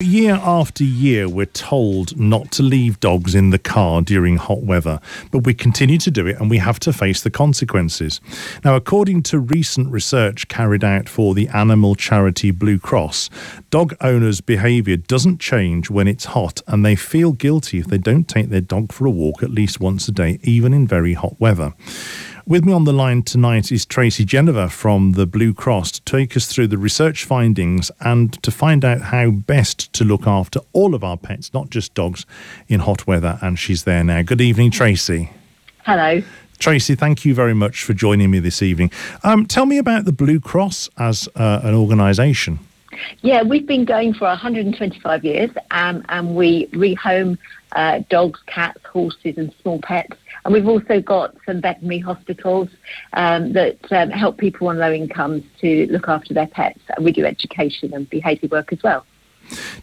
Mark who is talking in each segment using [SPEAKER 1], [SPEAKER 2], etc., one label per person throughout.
[SPEAKER 1] Year after year, we're told not to leave dogs in the car during hot weather, but we continue to do it and we have to face the consequences. Now, according to recent research carried out for the animal charity Blue Cross, dog owners' behaviour doesn't change when it's hot and they feel guilty if they don't take their dog for a walk at least once a day, even in very hot weather. With me on the line tonight is Tracy Genever from the Blue Cross to take us through the research findings and to find out how best to look after all of our pets, not just dogs, in hot weather. And she's there now. Good evening, Tracy.
[SPEAKER 2] Hello.
[SPEAKER 1] Tracy, thank you very much for joining me this evening. Um, tell me about the Blue Cross as uh, an organisation.
[SPEAKER 2] Yeah, we've been going for 125 years um, and we rehome uh, dogs, cats, horses, and small pets and we've also got some veterinary hospitals um, that um, help people on low incomes to look after their pets. And we do education and behaviour work as well.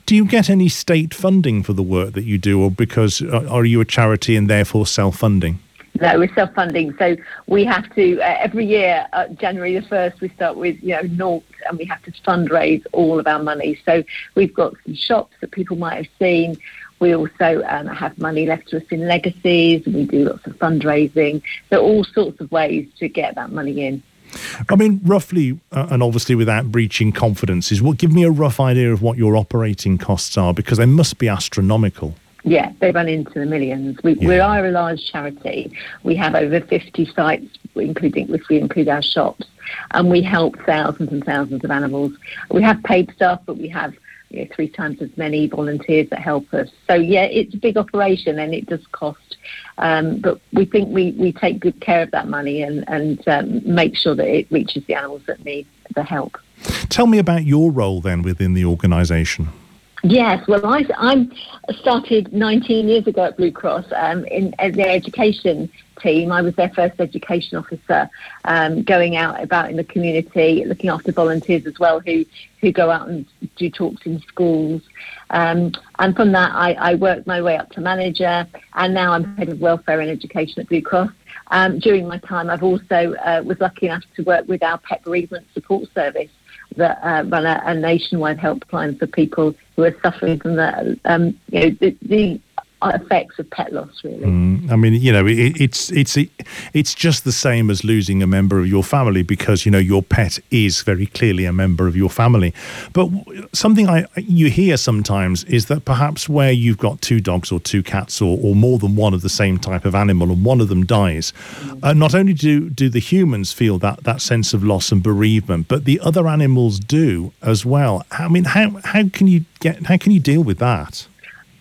[SPEAKER 1] Do you get any state funding for the work that you do, or because uh, are you a charity and therefore self funding?
[SPEAKER 2] No, we're self funding. So we have to, uh, every year, uh, January the 1st, we start with, you know, naught and we have to fundraise all of our money. So we've got some shops that people might have seen. We also um, have money left to us in legacies. We do lots of fundraising. So all sorts of ways to get that money in.
[SPEAKER 1] I mean, roughly, uh, and obviously without breaching confidences, well, give me a rough idea of what your operating costs are because they must be astronomical.
[SPEAKER 2] Yeah, they run into the millions. We, yeah. we are a large charity. We have over 50 sites, including if we include our shops, and we help thousands and thousands of animals. We have paid staff, but we have you know, three times as many volunteers that help us. So yeah, it's a big operation and it does cost, um, but we think we, we take good care of that money and and um, make sure that it reaches the animals that need the help.
[SPEAKER 1] Tell me about your role then within the organisation.
[SPEAKER 2] Yes, well, I, I started 19 years ago at Blue Cross um, in their education team. I was their first education officer, um, going out about in the community, looking after volunteers as well, who who go out and do talks in schools. Um, and from that, I, I, worked my way up to manager, and now I'm head of welfare and education at Blue Cross. Um, during my time, I've also uh, was lucky enough to work with our pet bereavement support service that uh, run a, a, nationwide helpline for people who are suffering from the, um, you know, the, the effects of pet loss really. Mm,
[SPEAKER 1] i mean you know it, it's it's it's just the same as losing a member of your family because you know your pet is very clearly a member of your family. But something i you hear sometimes is that perhaps where you've got two dogs or two cats or, or more than one of the same type of animal and one of them dies mm. uh, not only do do the humans feel that that sense of loss and bereavement but the other animals do as well. I mean how how can you get how can you deal with that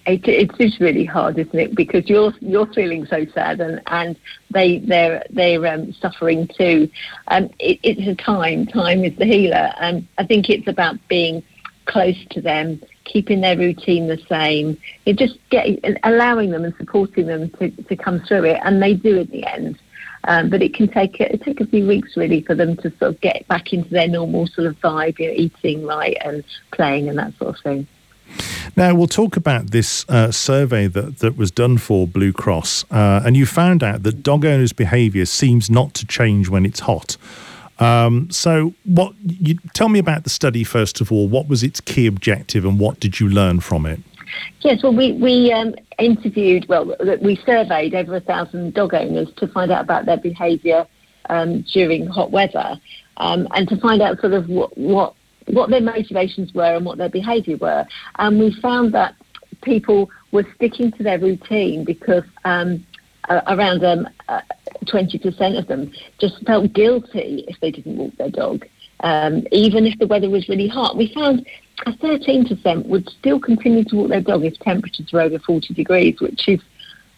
[SPEAKER 2] it, it is really hard, isn't it? Because you're you're feeling so sad, and, and they they're they're um, suffering too. Um, it, it's a time. Time is the healer, and I think it's about being close to them, keeping their routine the same. It just get allowing them and supporting them to, to come through it, and they do in the end. Um, but it can take it take a few weeks really for them to sort of get back into their normal sort of vibe, you know, eating right and playing and that sort of thing.
[SPEAKER 1] Now, we'll talk about this uh, survey that, that was done for Blue Cross, uh, and you found out that dog owners' behaviour seems not to change when it's hot. Um, so, what you tell me about the study first of all? What was its key objective, and what did you learn from it?
[SPEAKER 2] Yes, well, we we um, interviewed, well, we surveyed over a thousand dog owners to find out about their behaviour um, during hot weather, um, and to find out sort of what, what what their motivations were and what their behaviour were. And we found that people were sticking to their routine because um, uh, around um, uh, 20% of them just felt guilty if they didn't walk their dog, um, even if the weather was really hot. We found a 13% would still continue to walk their dog if temperatures were over 40 degrees, which is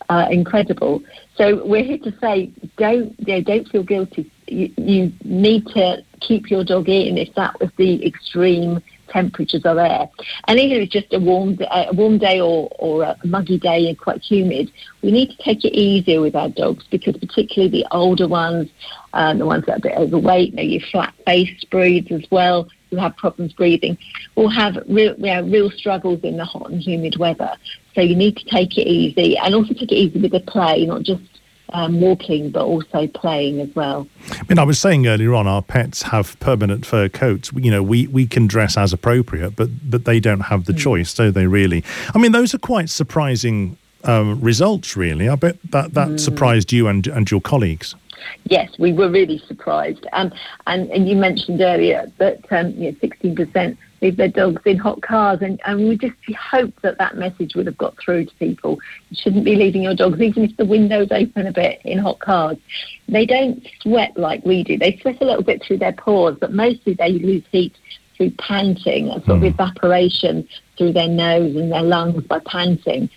[SPEAKER 2] uh, incredible. So we're here to say, don't you know, don't feel guilty. You, you need to keep your dog in if that was the extreme temperatures are there. And even if it's just a warm, a warm day or, or a muggy day and quite humid, we need to take it easier with our dogs because particularly the older ones, um, the ones that are a bit overweight, you know, your flat-faced breeds as well, who have problems breathing will have real, you know, real struggles in the hot and humid weather. So you need to take it easy and also take it easy with the play, not just um, walking, but also playing as well.
[SPEAKER 1] I mean, I was saying earlier on, our pets have permanent fur coats. You know, we, we can dress as appropriate, but but they don't have the mm. choice, do they? Really? I mean, those are quite surprising um, results. Really, I bet that that mm. surprised you and and your colleagues.
[SPEAKER 2] Yes, we were really surprised. Um, and, and you mentioned earlier that um, you know, 16% leave their dogs in hot cars, and, and we just hope that that message would have got through to people. You shouldn't be leaving your dogs, even if the windows open a bit, in hot cars. They don't sweat like we do. They sweat a little bit through their pores, but mostly they lose heat through panting, a sort of evaporation through their nose and their lungs by panting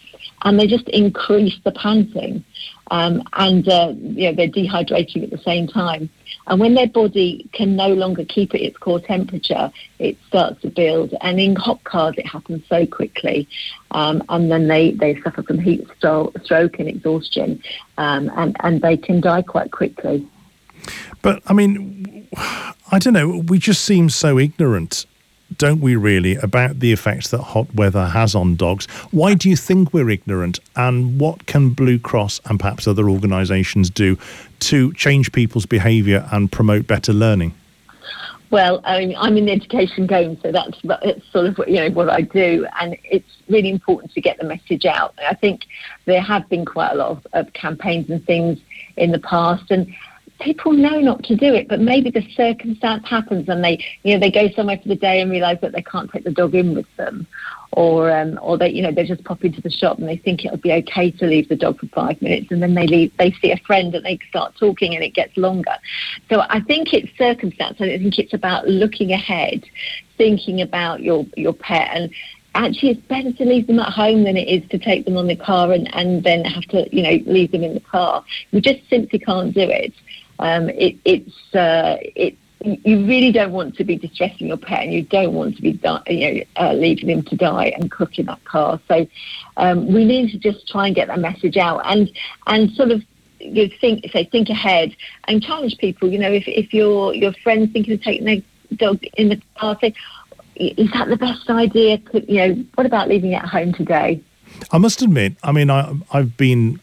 [SPEAKER 2] and they just increase the panting, um, and uh, you know, they're dehydrating at the same time. And when their body can no longer keep at its core temperature, it starts to build. And in hot cars, it happens so quickly, um, and then they, they suffer from heat stroke and exhaustion, um, and and they can die quite quickly.
[SPEAKER 1] But I mean, I don't know. We just seem so ignorant don't we really, about the effects that hot weather has on dogs? Why do you think we're ignorant? And what can Blue Cross and perhaps other organisations do to change people's behaviour and promote better learning?
[SPEAKER 2] Well, I mean, I'm in the education game, so that's, that's sort of what, you know what I do, and it's really important to get the message out. I think there have been quite a lot of, of campaigns and things in the past, and people know not to do it, but maybe the circumstance happens and they, you know, they go somewhere for the day and realise that they can't take the dog in with them, or um, or they, you know, they just pop into the shop and they think it'll be okay to leave the dog for five minutes, and then they leave, they see a friend and they start talking and it gets longer. So I think it's circumstance. I think it's about looking ahead, thinking about your your pet and actually it's better to leave them at home than it is to take them on the car and, and then have to, you know, leave them in the car. We just simply can't do it. Um, it, it's uh, it, you really don't want to be distressing your pet, and you don't want to be di- you know uh, leaving him to die and cook in that car. So um, we need to just try and get that message out and and sort of you think say think ahead and challenge people. You know, if if your your friends thinking of taking their dog in the car, say, is that the best idea? Could, you know, what about leaving it at home today?
[SPEAKER 1] I must admit, I mean, I, I've been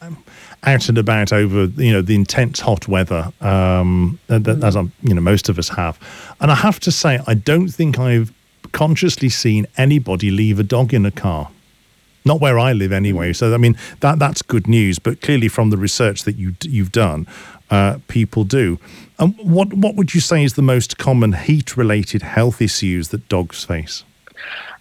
[SPEAKER 1] out and about over you know the intense hot weather um, mm. as I'm, you know most of us have, and I have to say I don't think I've consciously seen anybody leave a dog in a car. Not where I live, anyway. So I mean that that's good news. But clearly, from the research that you you've done, uh, people do. And what what would you say is the most common heat-related health issues that dogs face?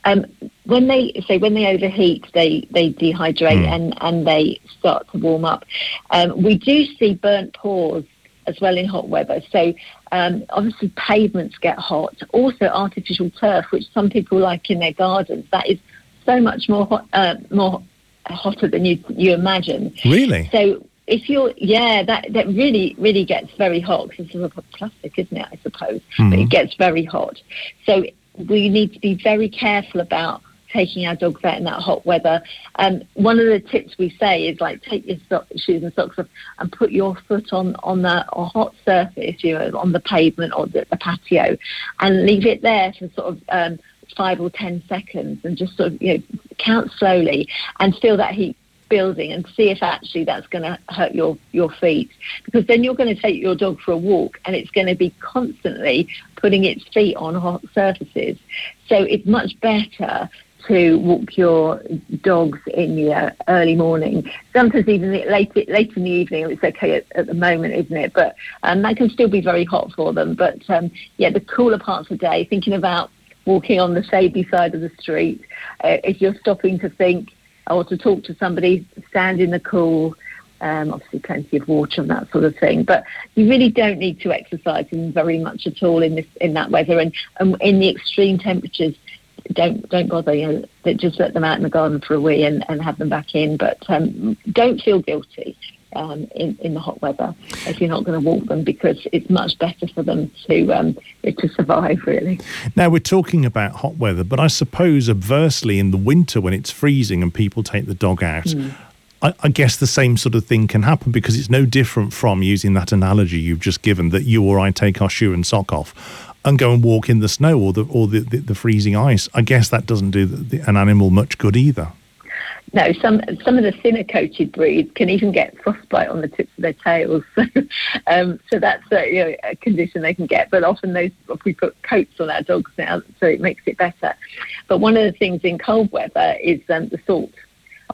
[SPEAKER 2] Um, when they say when they overheat, they they dehydrate mm. and and they start to warm up. Um, we do see burnt paws as well in hot weather. So um, obviously pavements get hot. Also artificial turf, which some people like in their gardens, that is so much more hot, uh, more hotter than you you imagine.
[SPEAKER 1] Really?
[SPEAKER 2] So if you're yeah that that really really gets very hot because it's sort of plastic isn't it i suppose mm-hmm. but it gets very hot so we need to be very careful about taking our dogs out in that hot weather. Um, one of the tips we say is like take your so- shoes and socks off and put your foot on on the a hot surface, you know, on the pavement or the, the patio, and leave it there for sort of um, five or ten seconds, and just sort of you know count slowly and feel that heat building and see if actually that's going to hurt your, your feet. Because then you're going to take your dog for a walk and it's going to be constantly putting its feet on hot surfaces. So it's much better to walk your dogs in the early morning. Sometimes even late late in the evening. It's okay at, at the moment, isn't it? But um, that can still be very hot for them. But um, yeah, the cooler parts of the day, thinking about walking on the shady side of the street, uh, if you're stopping to think or to talk to somebody, stand in the cool. Um, obviously, plenty of water and that sort of thing. But you really don't need to exercise very much at all in this in that weather and, and in the extreme temperatures. Don't don't bother. You know, just let them out in the garden for a wee and, and have them back in. But um, don't feel guilty. Um, in, in the hot weather if you're not going to walk them because it's much better for them to um, to survive really.
[SPEAKER 1] Now we're talking about hot weather, but I suppose adversely in the winter when it's freezing and people take the dog out. Mm. I, I guess the same sort of thing can happen because it's no different from using that analogy you've just given that you or I take our shoe and sock off and go and walk in the snow or the or the, the, the freezing ice, I guess that doesn't do the, an animal much good either.
[SPEAKER 2] No, some some of the thinner coated breeds can even get frostbite on the tips of their tails. So, um, so that's a, you know, a condition they can get. But often those we put coats on our dogs now, so it makes it better. But one of the things in cold weather is um, the salt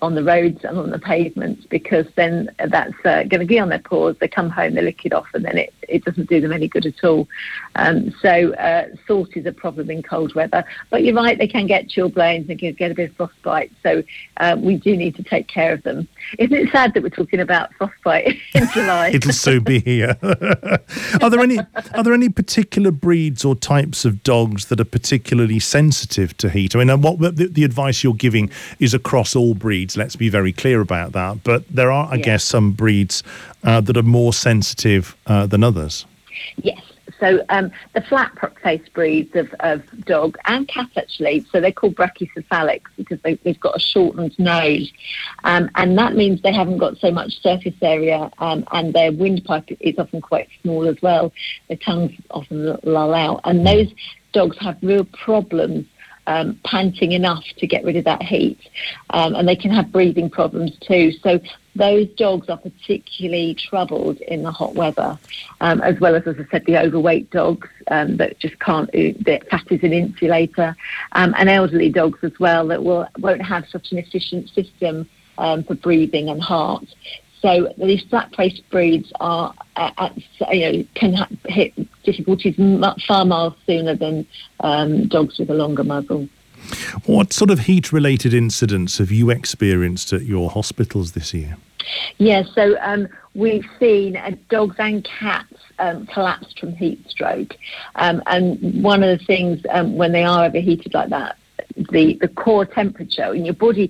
[SPEAKER 2] on the roads and on the pavements because then that's uh, going to be on their paws. They come home, they lick it off, and then it, it doesn't do them any good at all. Um, so uh, salt is a problem in cold weather. But you're right, they can get chilblains, they can get a bit of frostbite. So uh, we do need to take care of them. Isn't it sad that we're talking about frostbite in July?
[SPEAKER 1] It'll soon be here. are there any are there any particular breeds or types of dogs that are particularly sensitive to heat? I mean, what the, the advice you're giving is across all breeds. Let's be very clear about that. But there are, I yeah. guess, some breeds uh, that are more sensitive uh, than others.
[SPEAKER 2] Yes. So um, the flat faced breeds of, of, dog and cat actually, so they're called brachycephalics because they, have got a shortened nose, um, and that means they haven't got so much surface area, um, and their windpipe is often quite small as well. Their tongues often lull out, and those dogs have real problems um, panting enough to get rid of that heat. Um, and they can have breathing problems too. So those dogs are particularly troubled in the hot weather, um, as well as, as I said, the overweight dogs um, that just can't, the fat is an insulator, um, and elderly dogs as well that will, won't have such an efficient system um, for breathing and heart. So these flat-faced breeds are, uh, at, you know, can ha- hit difficulties far miles sooner than um, dogs with a longer muzzle.
[SPEAKER 1] What sort of heat-related incidents have you experienced at your hospitals this year?
[SPEAKER 2] Yeah, so um, we've seen uh, dogs and cats um, collapsed from heat stroke, um, and one of the things um, when they are overheated like that, the, the core temperature in your body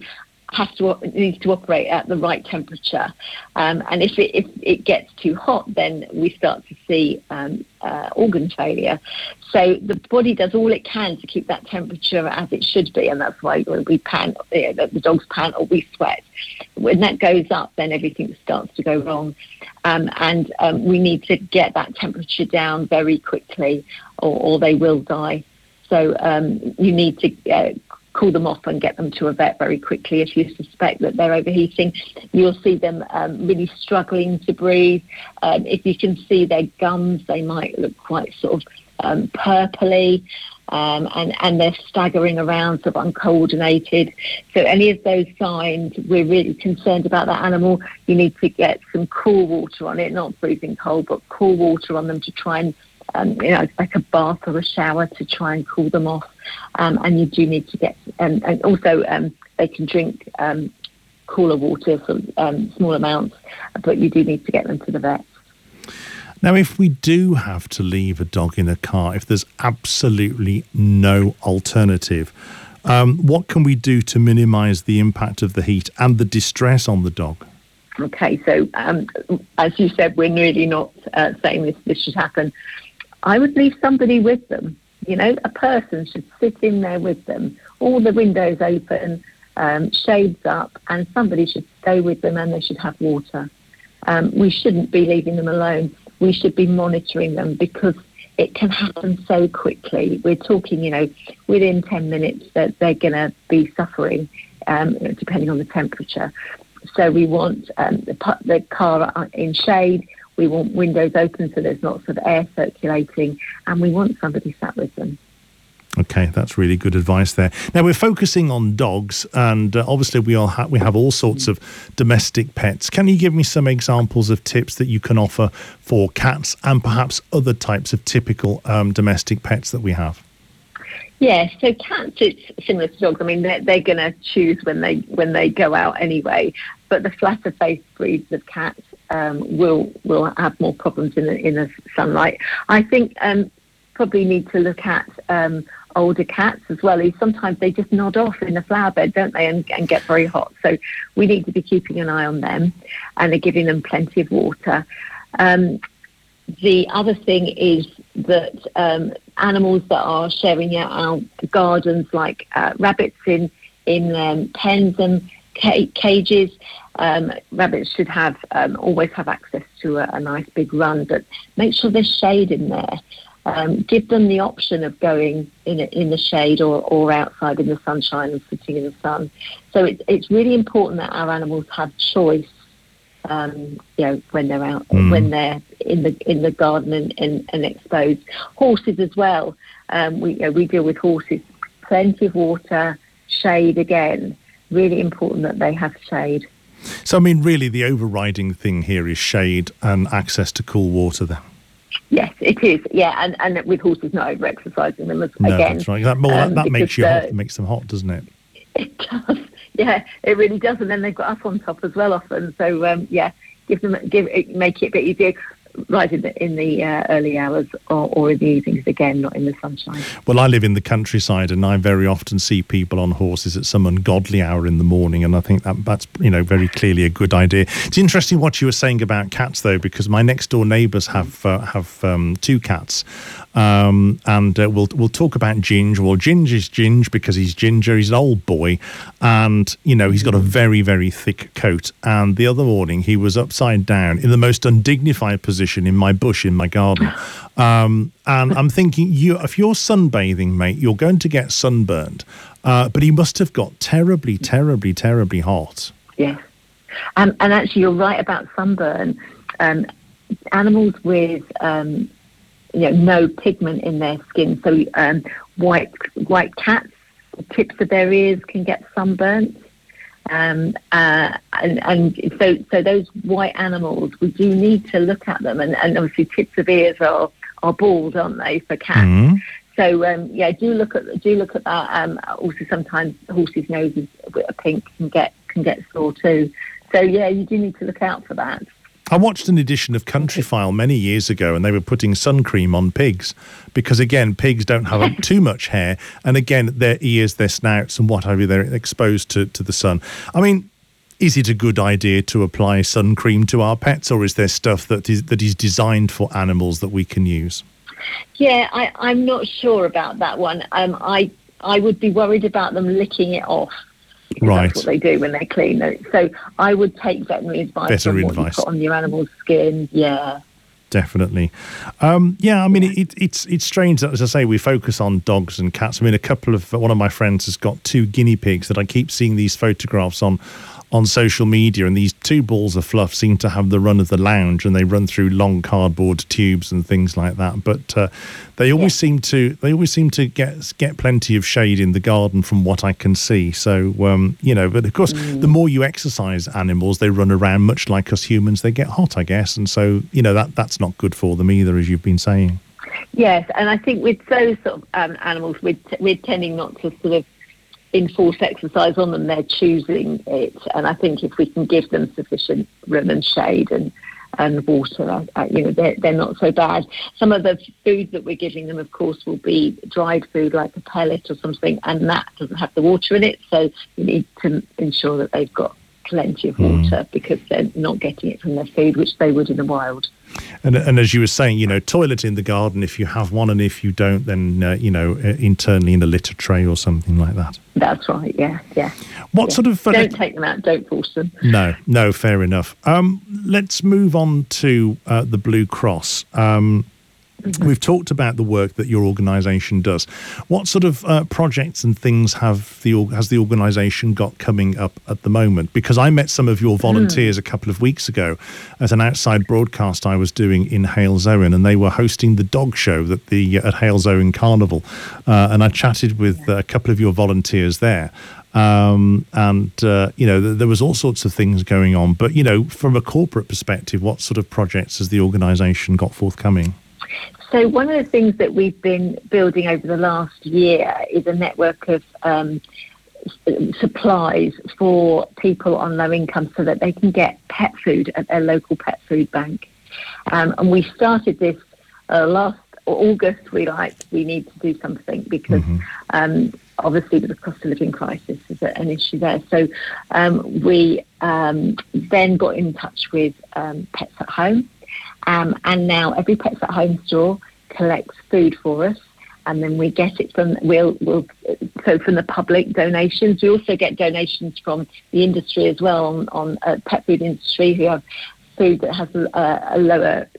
[SPEAKER 2] has to needs to operate at the right temperature. Um, and if it, if it gets too hot, then we start to see um, uh, organ failure. So the body does all it can to keep that temperature as it should be, and that's why we pant, you know, the dogs pant or we sweat. When that goes up, then everything starts to go wrong, um, and um, we need to get that temperature down very quickly, or, or they will die. So um, you need to uh, call them off and get them to a vet very quickly if you suspect that they're overheating. You'll see them um, really struggling to breathe. Um, if you can see their gums, they might look quite sort of um, purpley. Um, and, and they're staggering around, sort of uncoordinated. So any of those signs, we're really concerned about that animal. You need to get some cool water on it, not freezing cold, but cool water on them to try and um, you know, like a bath or a shower to try and cool them off. Um, and you do need to get, um, and also um, they can drink um, cooler water for um, small amounts, but you do need to get them to the vet.
[SPEAKER 1] Now, if we do have to leave a dog in a car, if there's absolutely no alternative, um, what can we do to minimise the impact of the heat and the distress on the dog?
[SPEAKER 2] Okay, so um, as you said, we're really not uh, saying this, this should happen. I would leave somebody with them. You know, a person should sit in there with them, all the windows open, um, shades up, and somebody should stay with them and they should have water. Um, we shouldn't be leaving them alone. We should be monitoring them because it can happen so quickly. We're talking, you know, within 10 minutes that they're going to be suffering, um, depending on the temperature. So we want um, the, the car in shade. We want windows open so there's lots of air circulating, and we want somebody sat with them.
[SPEAKER 1] Okay, that's really good advice there. Now we're focusing on dogs, and uh, obviously we all ha- we have all sorts of domestic pets. Can you give me some examples of tips that you can offer for cats and perhaps other types of typical um, domestic pets that we have?
[SPEAKER 2] Yeah, so cats it's similar to dogs. I mean, they're, they're going to choose when they when they go out anyway. But the flatter faced breeds of cats um, will will have more problems in the in the sunlight. I think um, probably need to look at um, older cats as well. Sometimes they just nod off in the flower bed, don't they, and, and get very hot. So we need to be keeping an eye on them, and giving them plenty of water. Um, the other thing is that um, animals that are sharing our gardens, like uh, rabbits in in um, pens and cages, um, rabbits should have um, always have access to a, a, nice big run, but make sure there's shade in there. um, give them the option of going in, a, in the shade or, or outside in the sunshine and sitting in the sun. So it's, it's really important that our animals have choice. Um, you know, when they're out, mm. when they're in the in the garden and, and, and exposed. Horses as well. Um, we you know, we deal with horses. Plenty of water, shade again. Really important that they have shade.
[SPEAKER 1] So, I mean, really, the overriding thing here is shade and access to cool water. Then.
[SPEAKER 2] Yes, it is. Yeah, and, and with horses not over exercising them as,
[SPEAKER 1] no,
[SPEAKER 2] again.
[SPEAKER 1] That's right. That, more, um, that, that makes you uh, hot, makes them hot, doesn't it?
[SPEAKER 2] It does. Yeah, it really does. And then they've got us on top as well often. So um, yeah, give them give make it a bit easier right in the, in the uh, early hours or, or, in the evenings again, not in the sunshine.
[SPEAKER 1] Well, I live in the countryside, and I very often see people on horses at some ungodly hour in the morning, and I think that that's you know very clearly a good idea. It's interesting what you were saying about cats, though, because my next door neighbours have uh, have um, two cats, um, and uh, we'll we'll talk about Ginge. Well, Ginge is Ginge because he's ginger. He's an old boy, and you know he's got a very very thick coat. And the other morning he was upside down in the most undignified position in my bush in my garden. Um, and I'm thinking, you if you're sunbathing, mate, you're going to get sunburned. Uh, but he must have got terribly, terribly, terribly hot.
[SPEAKER 2] Yes, um, and actually, you're right about sunburn. Um, animals with um, you know, no pigment in their skin. So um, white white cats, the tips of their ears can get sunburnt. Um, uh, and, and so, so those white animals, we do need to look at them, and, and obviously tips of ears are, are bald, aren't they, for cats? Mm-hmm. So um, yeah, do look at do look at that. Um, also, sometimes horses' noses are pink can get can get sore too. So yeah, you do need to look out for that.
[SPEAKER 1] I watched an edition of Countryfile many years ago, and they were putting sun cream on pigs because, again, pigs don't have too much hair, and again, their ears, their snouts, and what have you, they're exposed to, to the sun. I mean, is it a good idea to apply sun cream to our pets, or is there stuff that is that is designed for animals that we can use?
[SPEAKER 2] Yeah, I, am not sure about that one. Um, I I would be worried about them licking it off
[SPEAKER 1] right.
[SPEAKER 2] that's what they do when they clean it. So I would take veterinary advice Veterinary on advice. on your animal's skin. Yeah.
[SPEAKER 1] Definitely, um, yeah. I mean, it, it's it's strange that, as I say, we focus on dogs and cats. I mean, a couple of one of my friends has got two guinea pigs that I keep seeing these photographs on on social media, and these two balls of fluff seem to have the run of the lounge, and they run through long cardboard tubes and things like that. But uh, they always yeah. seem to they always seem to get get plenty of shade in the garden, from what I can see. So um, you know, but of course, mm. the more you exercise animals, they run around much like us humans. They get hot, I guess, and so you know that that's not good for them either, as you've been saying.
[SPEAKER 2] Yes, and I think with those sort of um, animals, we're, t- we're tending not to sort of enforce exercise on them, they're choosing it. And I think if we can give them sufficient room and shade and and water, you know, they're, they're not so bad. Some of the food that we're giving them, of course, will be dried food like a pellet or something, and that doesn't have the water in it. So you need to ensure that they've got plenty of water mm. because they're not getting it from their food, which they would in the wild.
[SPEAKER 1] And, and as you were saying, you know, toilet in the garden if you have one, and if you don't, then uh, you know, uh, internally in a litter tray or something like that.
[SPEAKER 2] That's right. Yeah, yeah.
[SPEAKER 1] What
[SPEAKER 2] yeah.
[SPEAKER 1] sort of?
[SPEAKER 2] Uh, don't take them out. Don't force them.
[SPEAKER 1] No, no. Fair enough. Um, let's move on to uh, the Blue Cross. Um, Mm-hmm. We've talked about the work that your organisation does. What sort of uh, projects and things have the has the organisation got coming up at the moment? Because I met some of your mm. volunteers mm. a couple of weeks ago at an outside broadcast I was doing in Hale Halesowen, and they were hosting the dog show that the at Hale Halesowen Carnival, uh, and I chatted with a couple of your volunteers there. Um, and uh, you know th- there was all sorts of things going on. But you know, from a corporate perspective, what sort of projects has the organisation got forthcoming?
[SPEAKER 2] So one of the things that we've been building over the last year is a network of um, supplies for people on low income so that they can get pet food at their local pet food bank. Um, and we started this uh, last August. We like we need to do something because mm-hmm. um, obviously the cost of living crisis is an issue there. So um, we um, then got in touch with um, Pets at Home um, and now every Pets at Home store collects food for us. And then we get it from we'll, we'll so from the public donations. We also get donations from the industry as well on, on uh, pet food industry who have food that has a, a lower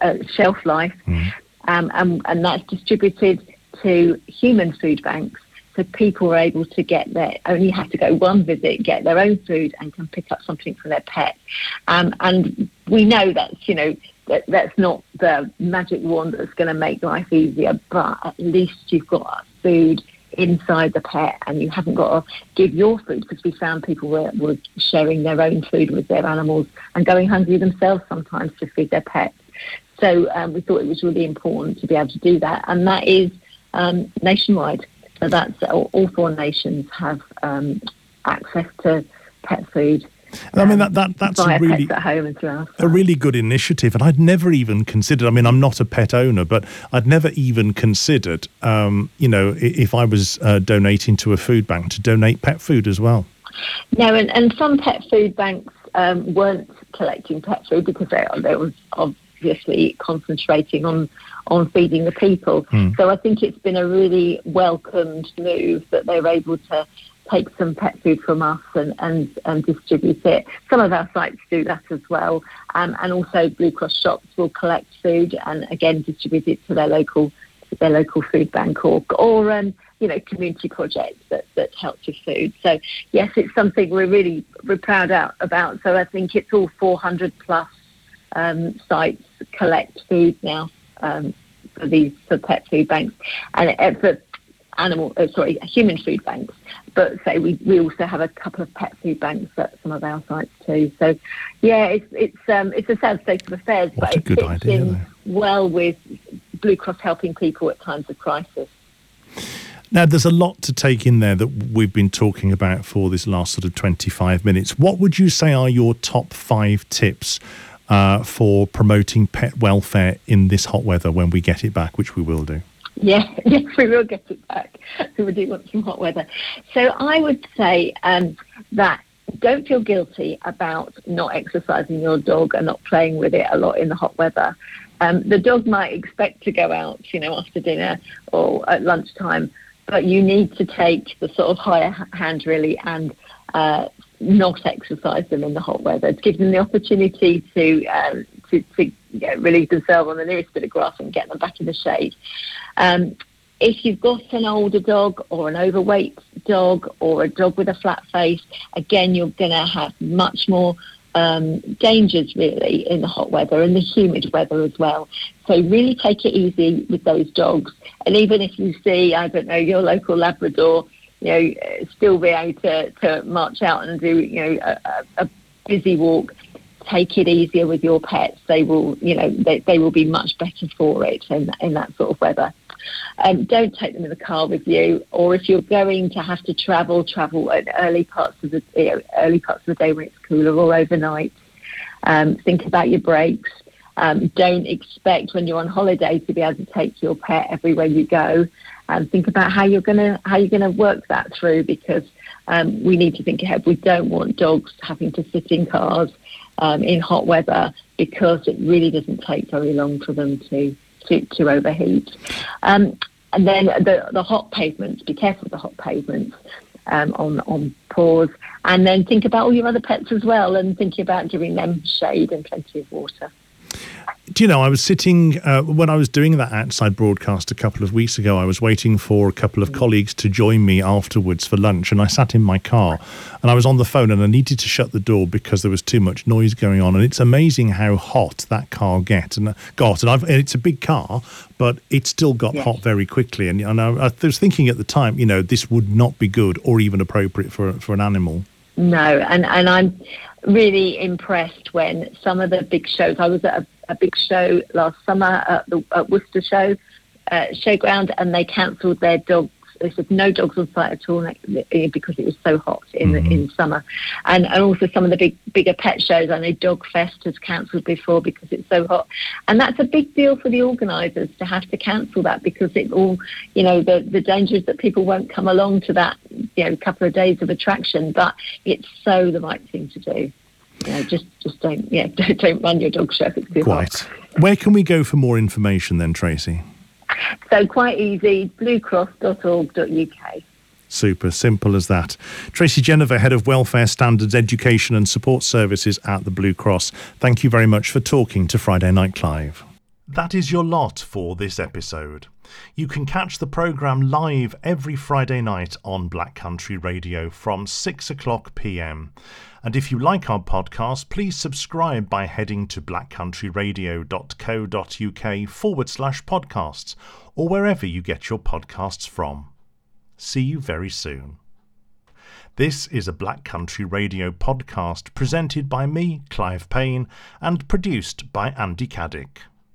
[SPEAKER 2] uh, shelf life. Mm. um, and, and that's distributed to human food banks. So people are able to get their only have to go one visit, get their own food, and can pick up something for their pet. Um, and we know that's you know that, that's not the magic wand that's going to make life easier, but at least you've got food inside the pet and you haven't got to give your food because we found people were, were sharing their own food with their animals and going hungry themselves sometimes to feed their pets. So um, we thought it was really important to be able to do that, and that is um, nationwide. So that's all, four nations have um, access to pet food
[SPEAKER 1] I mean that, that that's a really a really good initiative, and I'd never even considered. I mean, I'm not a pet owner, but I'd never even considered, um, you know, if I was uh, donating to a food bank to donate pet food as well.
[SPEAKER 2] No, and, and some pet food banks um, weren't collecting pet food because they, they was obviously concentrating on on feeding the people. Hmm. So I think it's been a really welcomed move that they're able to take some pet food from us and, and, and distribute it. Some of our sites do that as well. Um, and also Blue Cross shops will collect food and again distribute it to their local their local food bank or or um, you know community projects that, that help with food. So yes, it's something we're really we're proud out about. So I think it's all 400 plus um, sites collect food now um, for these for pet food banks and uh, for animal uh, sorry human food banks but say we, we also have a couple of pet food banks at some of our sites too. So yeah, it's it's um, it's a sad state of affairs,
[SPEAKER 1] what
[SPEAKER 2] but it
[SPEAKER 1] fits idea,
[SPEAKER 2] in though. well with Blue Cross helping people at times of crisis.
[SPEAKER 1] Now, there's a lot to take in there that we've been talking about for this last sort of 25 minutes. What would you say are your top five tips uh, for promoting pet welfare in this hot weather when we get it back, which we will do?
[SPEAKER 2] Yeah, yes, we will get it back. So we do want some hot weather. So I would say um, that don't feel guilty about not exercising your dog and not playing with it a lot in the hot weather. Um, the dog might expect to go out, you know, after dinner or at lunchtime, but you need to take the sort of higher hand really and uh, not exercise them in the hot weather. To give them the opportunity to um, to, to release themselves on the nearest bit of grass and get them back in the shade. Um, if you've got an older dog or an overweight dog or a dog with a flat face, again, you're going to have much more um, dangers really in the hot weather and the humid weather as well. So really take it easy with those dogs. And even if you see, I don't know, your local Labrador, you know, still be able to, to march out and do, you know, a, a busy walk, take it easier with your pets. They will, you know, they, they will be much better for it in, in that sort of weather. Um, don't take them in the car with you, or if you're going to have to travel, travel at early parts of the you know, early parts of the day when it's cooler, or overnight. Um, think about your breaks. Um, don't expect when you're on holiday to be able to take your pet everywhere you go. And think about how you're gonna how you're gonna work that through because um, we need to think ahead. We don't want dogs having to sit in cars um, in hot weather because it really doesn't take very long for them to to, to overheat. Um, and then the, the hot pavements, be careful of the hot pavements um, on, on paws. And then think about all your other pets as well and thinking about giving them shade and plenty of water.
[SPEAKER 1] Do you know, I was sitting uh, when I was doing that outside broadcast a couple of weeks ago. I was waiting for a couple of mm. colleagues to join me afterwards for lunch, and I sat in my car and I was on the phone and I needed to shut the door because there was too much noise going on. And it's amazing how hot that car get and uh, got. And, I've, and it's a big car, but it still got yes. hot very quickly. And, and I, I was thinking at the time, you know, this would not be good or even appropriate for for an animal.
[SPEAKER 2] No, and and I'm really impressed when some of the big shows. I was at a a big show last summer at the at Worcester show uh, showground, and they cancelled their dog they said no dogs on site at all because it was so hot in mm-hmm. the, in summer, and and also some of the big bigger pet shows. I know Dog Fest has cancelled before because it's so hot, and that's a big deal for the organisers to have to cancel that because it all, you know, the the danger is that people won't come along to that, you know, couple of days of attraction. But it's so the right thing to do you know, just just don't yeah don't, don't run your dog show if it's too
[SPEAKER 1] Quite. Hot. Where can we go for more information then, Tracy?
[SPEAKER 2] So quite easy, bluecross.org.uk.
[SPEAKER 1] Super, simple as that. Tracy Genever, Head of Welfare Standards Education and Support Services at the Blue Cross, thank you very much for talking to Friday Night Clive. That is your lot for this episode. You can catch the programme live every Friday night on Black Country Radio from 6 o'clock pm. And if you like our podcast, please subscribe by heading to blackcountryradio.co.uk forward slash podcasts or wherever you get your podcasts from. See you very soon. This is a Black Country Radio podcast presented by me, Clive Payne, and produced by Andy Caddick.